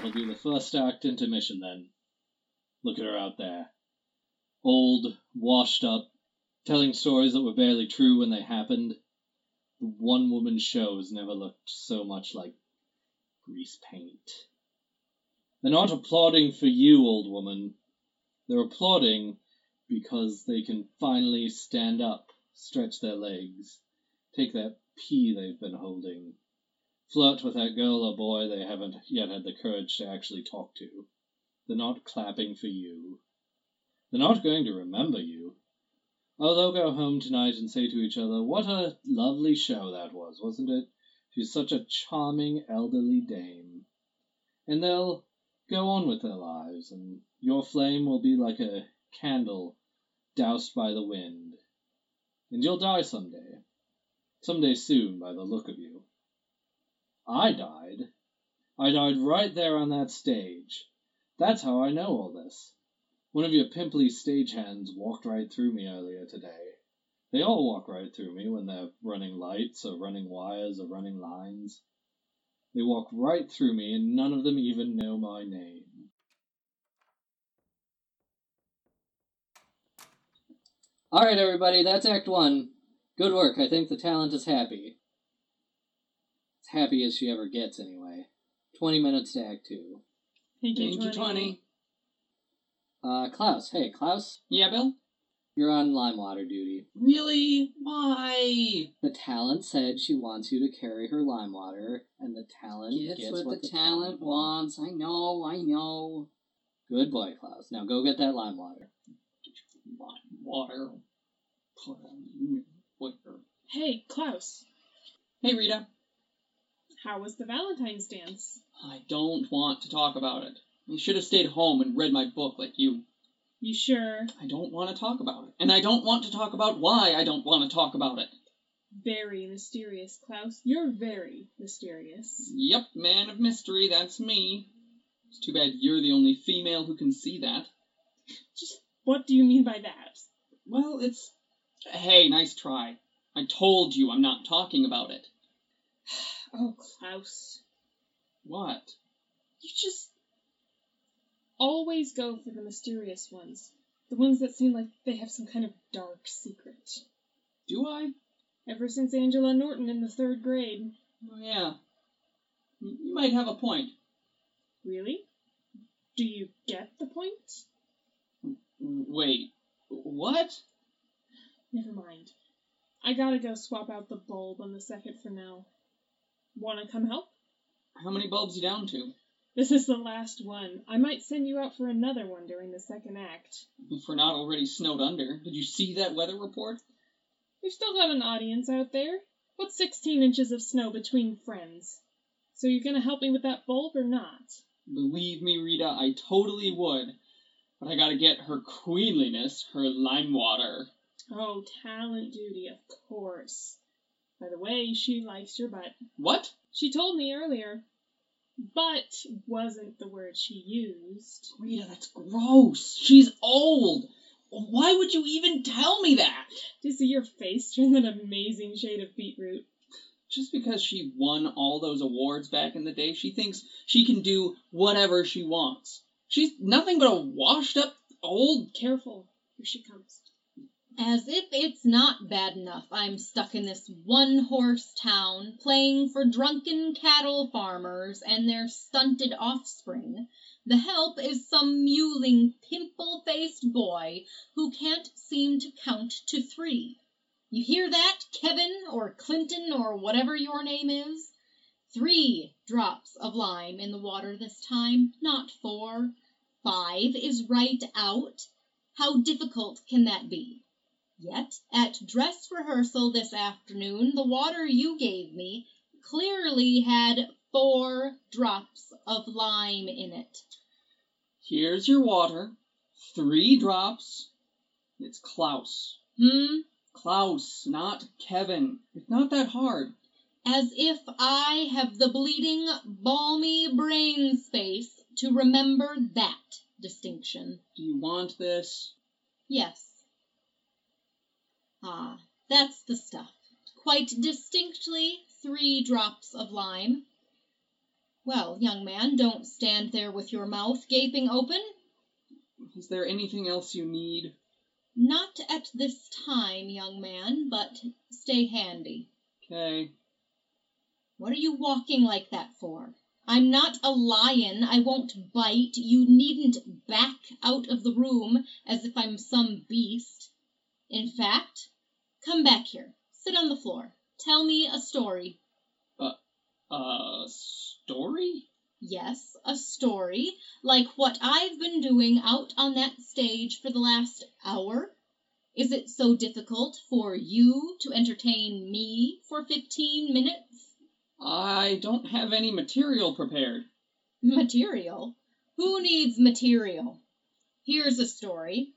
That'll be the first act intermission then. Look at her out there. Old, washed up, telling stories that were barely true when they happened. The one woman shows never looked so much like grease paint. They're not applauding for you, old woman. They're applauding because they can finally stand up, stretch their legs, take that pee they've been holding, flirt with that girl or boy they haven't yet had the courage to actually talk to. They're not clapping for you. They're not going to remember you. Oh, they'll go home tonight and say to each other, What a lovely show that was, wasn't it? She's such a charming elderly dame. And they'll go on with their lives, and your flame will be like a candle doused by the wind. And you'll die some day. Some day soon, by the look of you. I died. I died right there on that stage. That's how I know all this. One of your pimply stagehands walked right through me earlier today. They all walk right through me when they're running lights or running wires or running lines. They walk right through me and none of them even know my name. Alright, everybody, that's Act 1. Good work. I think the talent is happy. As happy as she ever gets, anyway. 20 minutes to Act 2. Thank you, Thank you, 20. Uh, Klaus. Hey, Klaus. Yeah, Bill? You're on limewater duty. Really? Why? The talent said she wants you to carry her limewater, and the talent Gets gets what, the talent wants. I know, I know. Good boy, Klaus. Now go get that limewater. Water. Lime water. Hey, Klaus. Hey, Rita. How was the Valentine's dance? I don't want to talk about it. I should have stayed home and read my book like you. You sure? I don't want to talk about it. And I don't want to talk about why I don't want to talk about it. Very mysterious, Klaus. You're very mysterious. Yep, man of mystery, that's me. It's too bad you're the only female who can see that. Just what do you mean by that? Well, it's. Hey, nice try. I told you I'm not talking about it. Oh, Klaus. What? You just always go for the mysterious ones. The ones that seem like they have some kind of dark secret. Do I? Ever since Angela Norton in the third grade. Oh, yeah. You might have a point. Really? Do you get the point? Wait, what? Never mind. I gotta go swap out the bulb on the second for now. Wanna come help? How many bulbs you down to? This is the last one. I might send you out for another one during the second act. If we're not already snowed under. Did you see that weather report? We've still got an audience out there. What's 16 inches of snow between friends? So you're gonna help me with that bulb or not? Believe me, Rita, I totally would. But I gotta get her queenliness, her lime water. Oh, talent duty, of course. By the way, she likes your butt. What? She told me earlier. But wasn't the word she used. Rita, that's gross. She's old. Why would you even tell me that? To see your face turn that amazing shade of beetroot. Just because she won all those awards back in the day, she thinks she can do whatever she wants. She's nothing but a washed up old. Careful, here she comes. As if it's not bad enough I'm stuck in this one horse town playing for drunken cattle farmers and their stunted offspring. The help is some mewling, pimple faced boy who can't seem to count to three. You hear that, Kevin or Clinton or whatever your name is? Three drops of lime in the water this time, not four. Five is right out. How difficult can that be? Yet, at dress rehearsal this afternoon, the water you gave me clearly had four drops of lime in it. Here's your water. Three drops. It's Klaus. Hmm? Klaus, not Kevin. It's not that hard. As if I have the bleeding, balmy brain space to remember that distinction. Do you want this? Yes. Ah, that's the stuff. Quite distinctly three drops of lime. Well, young man, don't stand there with your mouth gaping open. Is there anything else you need? Not at this time, young man, but stay handy. Okay. What are you walking like that for? I'm not a lion. I won't bite. You needn't back out of the room as if I'm some beast. In fact, come back here. Sit on the floor. Tell me a story. A story? Yes, a story, like what I've been doing out on that stage for the last hour. Is it so difficult for you to entertain me for fifteen minutes? I don't have any material prepared. Material? Who needs material? Here's a story.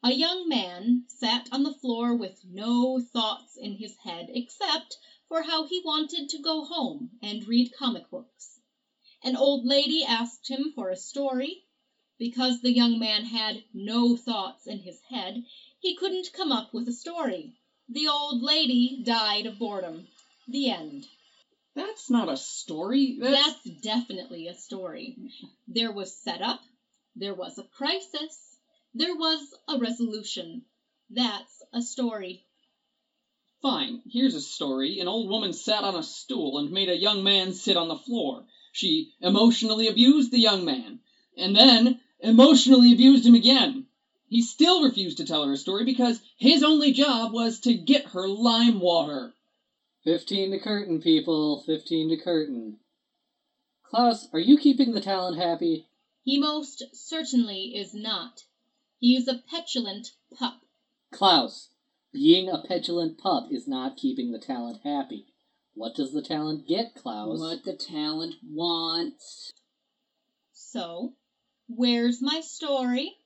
A young man sat on the floor with no thoughts in his head except for how he wanted to go home and read comic books. An old lady asked him for a story. Because the young man had no thoughts in his head, he couldn't come up with a story. The old lady died of boredom. The end. That's not a story. That's, That's definitely a story. There was setup, there was a crisis, there was a resolution. That's a story. fine. Here's a story. An old woman sat on a stool and made a young man sit on the floor. She emotionally abused the young man, and then emotionally abused him again. He still refused to tell her a story because his only job was to get her lime water. Fifteen to curtain, people. Fifteen to curtain. Klaus, are you keeping the talent happy? He most certainly is not. He is a petulant pup. Klaus, being a petulant pup is not keeping the talent happy. What does the talent get, Klaus? What the talent wants. So, where's my story?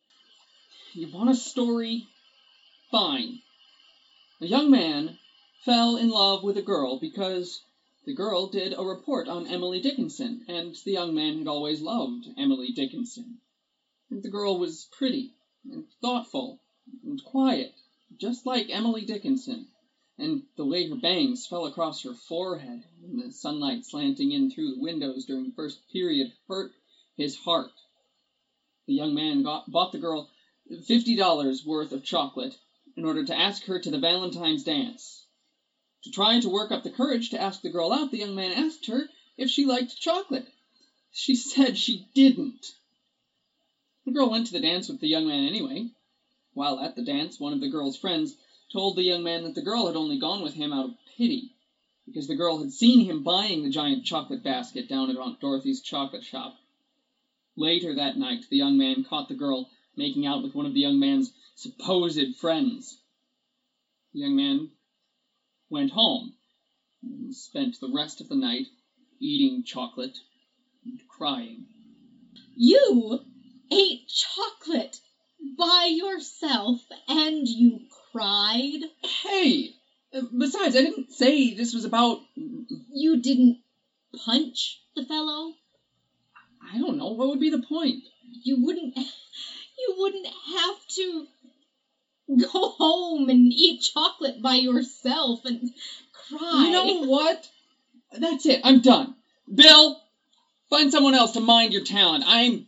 You want a story? Fine. A young man fell in love with a girl because the girl did a report on Emily Dickinson, and the young man had always loved Emily Dickinson. And the girl was pretty and thoughtful and quiet, just like Emily Dickinson. And the way her bangs fell across her forehead in the sunlight slanting in through the windows during the first period hurt his heart. The young man got, bought the girl fifty dollars worth of chocolate in order to ask her to the Valentine's dance. To try to work up the courage to ask the girl out, the young man asked her if she liked chocolate. She said she didn't. The girl went to the dance with the young man anyway. While at the dance, one of the girl's friends told the young man that the girl had only gone with him out of pity, because the girl had seen him buying the giant chocolate basket down at Aunt Dorothy's chocolate shop. Later that night, the young man caught the girl making out with one of the young man's supposed friends. The young man went home and spent the rest of the night eating chocolate and crying. You ate chocolate by yourself and you cried? Hey! Besides, I didn't say this was about. You didn't punch the fellow? I don't know, what would be the point? You wouldn't you wouldn't have to go home and eat chocolate by yourself and cry. You know what? That's it, I'm done. Bill, find someone else to mind your talent. I'm.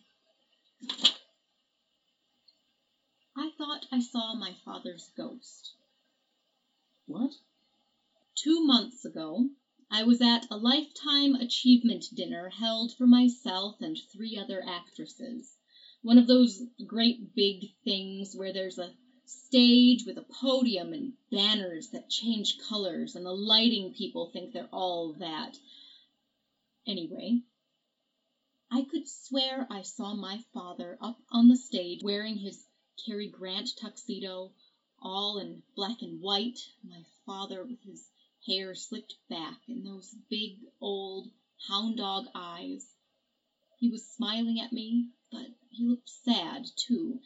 I thought I saw my father's ghost. What? Two months ago, I was at a Lifetime Achievement dinner held for myself and three other actresses. One of those great big things where there's a stage with a podium and banners that change colors, and the lighting people think they're all that. Anyway, I could swear I saw my father up on the stage wearing his Cary Grant tuxedo, all in black and white, my father with his hair slicked back and those big old hound dog eyes. He was smiling at me, but he looked sad too,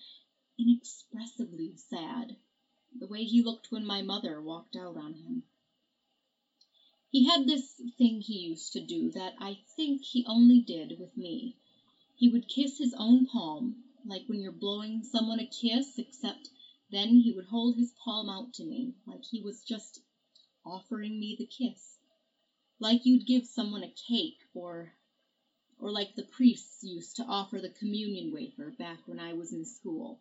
inexpressibly sad, the way he looked when my mother walked out on him. He had this thing he used to do that I think he only did with me. He would kiss his own palm, like when you're blowing someone a kiss, except then he would hold his palm out to me, like he was just offering me the kiss. Like you'd give someone a cake or or like the priests used to offer the communion wafer back when I was in school.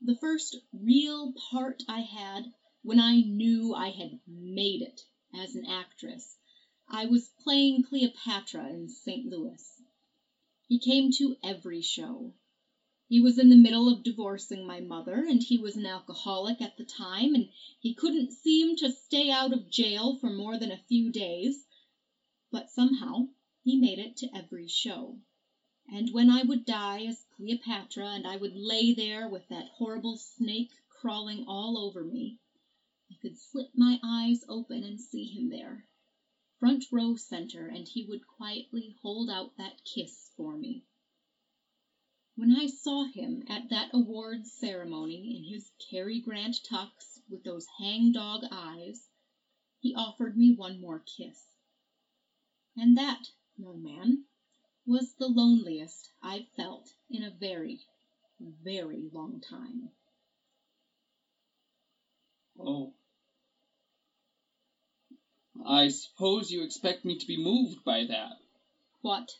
The first real part I had when I knew I had made it as an actress, I was playing Cleopatra in St. Louis. He came to every show. He was in the middle of divorcing my mother, and he was an alcoholic at the time, and he couldn't seem to stay out of jail for more than a few days, but somehow he made it to every show. And when I would die as Cleopatra, and I would lay there with that horrible snake crawling all over me, I could slip my eyes open and see him there, front row center, and he would quietly hold out that kiss for me. When I saw him at that awards ceremony in his Cary Grant tux with those hangdog eyes, he offered me one more kiss. And that, young man, was the loneliest I've felt in a very, very long time. Oh. I suppose you expect me to be moved by that. What?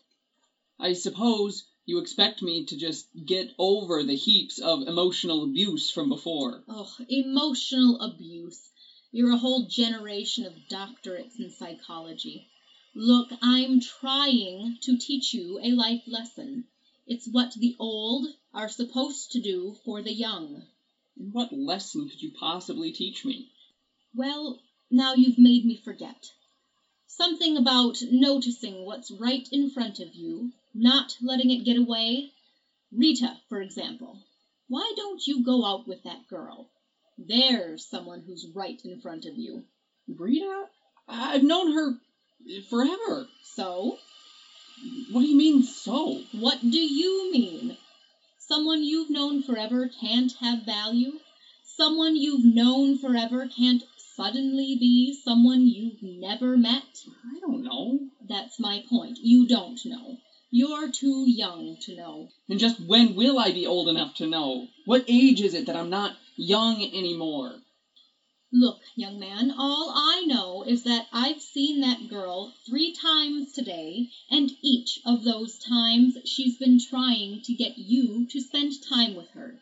I suppose you expect me to just get over the heaps of emotional abuse from before. Oh, emotional abuse. You're a whole generation of doctorates in psychology. Look, I'm trying to teach you a life lesson. It's what the old are supposed to do for the young. And what lesson could you possibly teach me? Well, now you've made me forget. Something about noticing what's right in front of you, not letting it get away. Rita, for example. Why don't you go out with that girl? There's someone who's right in front of you. Rita? I've known her forever. So? What do you mean, so? What do you mean? Someone you've known forever can't have value? Someone you've known forever can't suddenly be someone you've never met? I don't know. That's my point. You don't know. You're too young to know. And just when will I be old enough to know? What age is it that I'm not young anymore? Look, young man, all I know is that I've seen that girl three times today, and each of those times she's been trying to get you to spend time with her.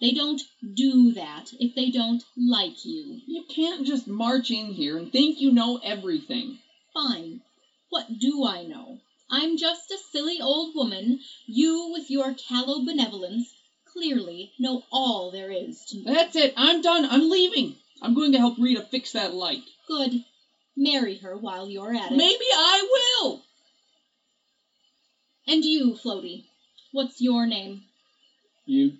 They don't do that if they don't like you. You can't just march in here and think you know everything. Fine. What do I know? I'm just a silly old woman. You, with your callow benevolence, clearly know all there is to know. That's it. I'm done. I'm leaving. I'm going to help Rita fix that light. Good. Marry her while you're at it. Maybe I will. And you, Floaty, what's your name? You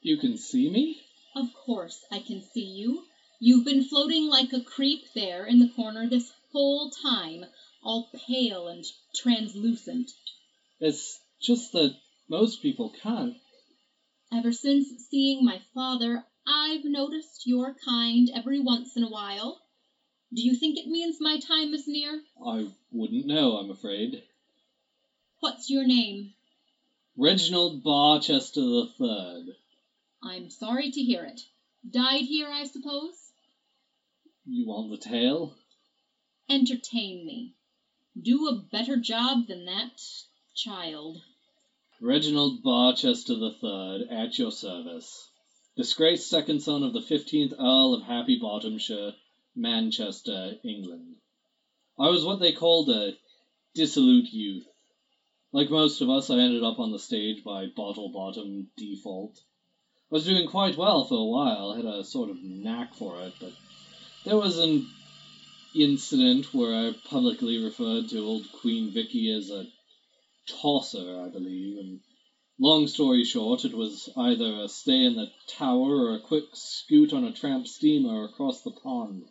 you can see me? Of course I can see you. You've been floating like a creep there in the corner this whole time, all pale and translucent. It's just that most people can't. Ever since seeing my father, I've noticed your kind every once in a while. Do you think it means my time is near? I wouldn't know, I'm afraid. What's your name? Reginald Barchester the Third. I'm sorry to hear it. Died here, I suppose? You want the tale? Entertain me. Do a better job than that child. Reginald Barchester the Third, at your service. Disgraced second son of the fifteenth Earl of Happy Bottomshire, Manchester, England. I was what they called a dissolute youth. Like most of us, I ended up on the stage by bottle bottom default. Was doing quite well for a while, had a sort of knack for it, but there was an incident where I publicly referred to old Queen Vicky as a tosser, I believe, and long story short, it was either a stay in the tower or a quick scoot on a tramp steamer across the pond.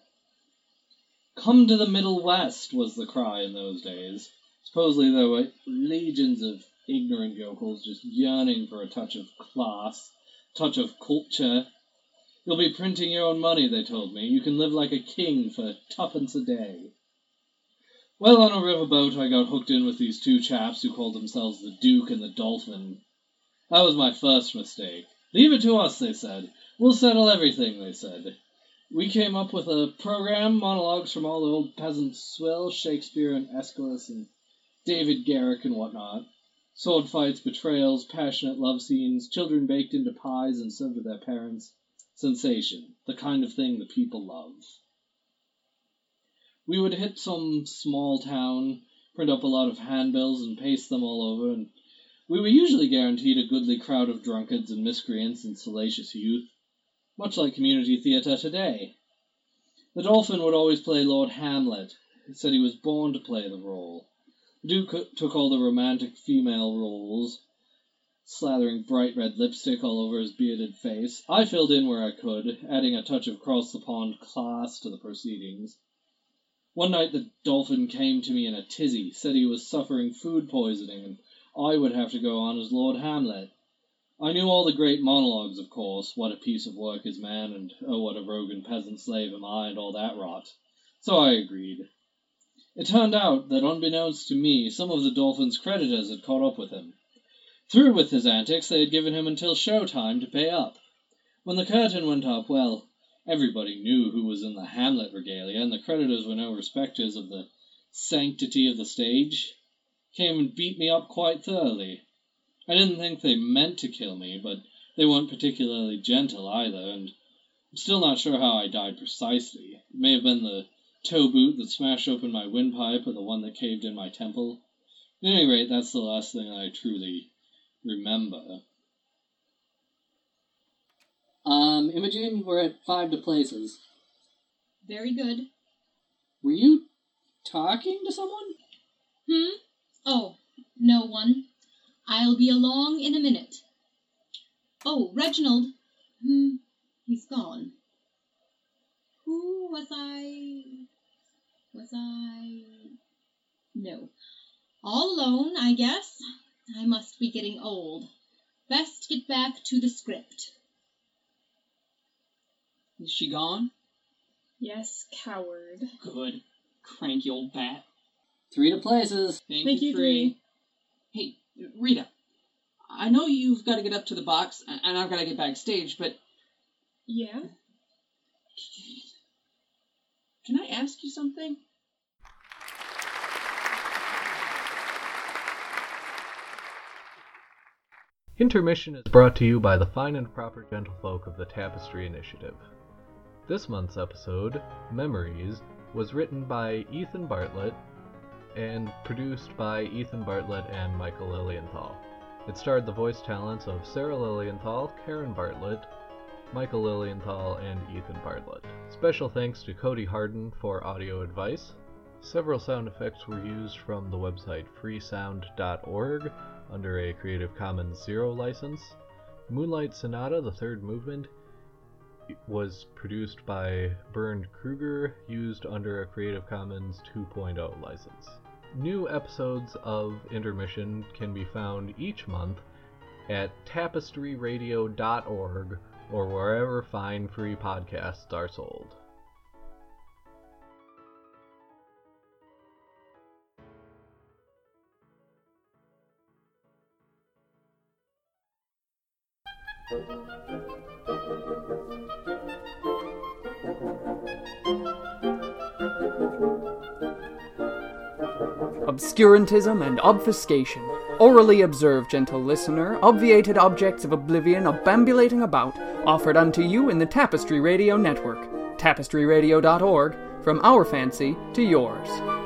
Come to the Middle West was the cry in those days. Supposedly there were legions of ignorant yokels just yearning for a touch of class, touch of culture. You'll be printing your own money, they told me. You can live like a king for tuppence a day. Well, on a riverboat, I got hooked in with these two chaps who called themselves the Duke and the Dauphin. That was my first mistake. Leave it to us, they said. We'll settle everything, they said. We came up with a program, monologues from all the old peasant swill, Shakespeare and Aeschylus and David Garrick and whatnot. Sword fights, betrayals, passionate love scenes, children baked into pies and served to their parents. Sensation, the kind of thing the people love. We would hit some small town, print up a lot of handbills and paste them all over, and we were usually guaranteed a goodly crowd of drunkards and miscreants and salacious youth, much like community theatre today. The Dauphin would always play Lord Hamlet. He said he was born to play the role. Duke took all the romantic female roles, slathering bright red lipstick all over his bearded face. I filled in where I could, adding a touch of cross the pond class to the proceedings. One night the Dauphin came to me in a tizzy, said he was suffering food poisoning, and I would have to go on as Lord Hamlet. I knew all the great monologues, of course, what a piece of work is man, and oh, what a rogue and peasant slave am I, and all that rot. So I agreed. It turned out that, unbeknownst to me, some of the Dauphin's creditors had caught up with him. Through with his antics, they had given him until show time to pay up. When the curtain went up, well, everybody knew who was in the Hamlet regalia, and the creditors were no respecters of the sanctity of the stage. Came and beat me up quite thoroughly. I didn't think they meant to kill me, but they weren't particularly gentle either, and I'm still not sure how I died precisely. It may have been the toe boot that smashed open my windpipe or the one that caved in my temple. At any rate, that's the last thing I truly remember. Um, Imogen, we're at five to places. Very good. Were you talking to someone? Hmm? Oh, no one. I'll be along in a minute. Oh, Reginald. Hmm, he's gone. Who was I? Was I? No. All alone, I guess. I must be getting old. Best get back to the script. Is she gone? Yes, coward. Good. Cranky old bat. Three to places. Thank, Thank you, three. Hey, Rita. I know you've got to get up to the box, and and I've got to get backstage, but Yeah? Can I ask you something? Intermission is brought to you by the fine and proper gentlefolk of the Tapestry Initiative. This month's episode, Memories, was written by Ethan Bartlett and produced by Ethan Bartlett and Michael Lilienthal. It starred the voice talents of Sarah Lilienthal, Karen Bartlett, Michael Lilienthal, and Ethan Bartlett. Special thanks to Cody Harden for audio advice. Several sound effects were used from the website freesound.org under a Creative Commons Zero license. Moonlight Sonata, the third movement, was produced by Bernd Krueger, used under a Creative Commons 2.0 license. New episodes of Intermission can be found each month at tapestryradio.org or wherever fine free podcasts are sold. Obscurantism and obfuscation. Orally observe, gentle listener, obviated objects of oblivion obambulating about, offered unto you in the Tapestry Radio Network. TapestryRadio.org, from our fancy to yours.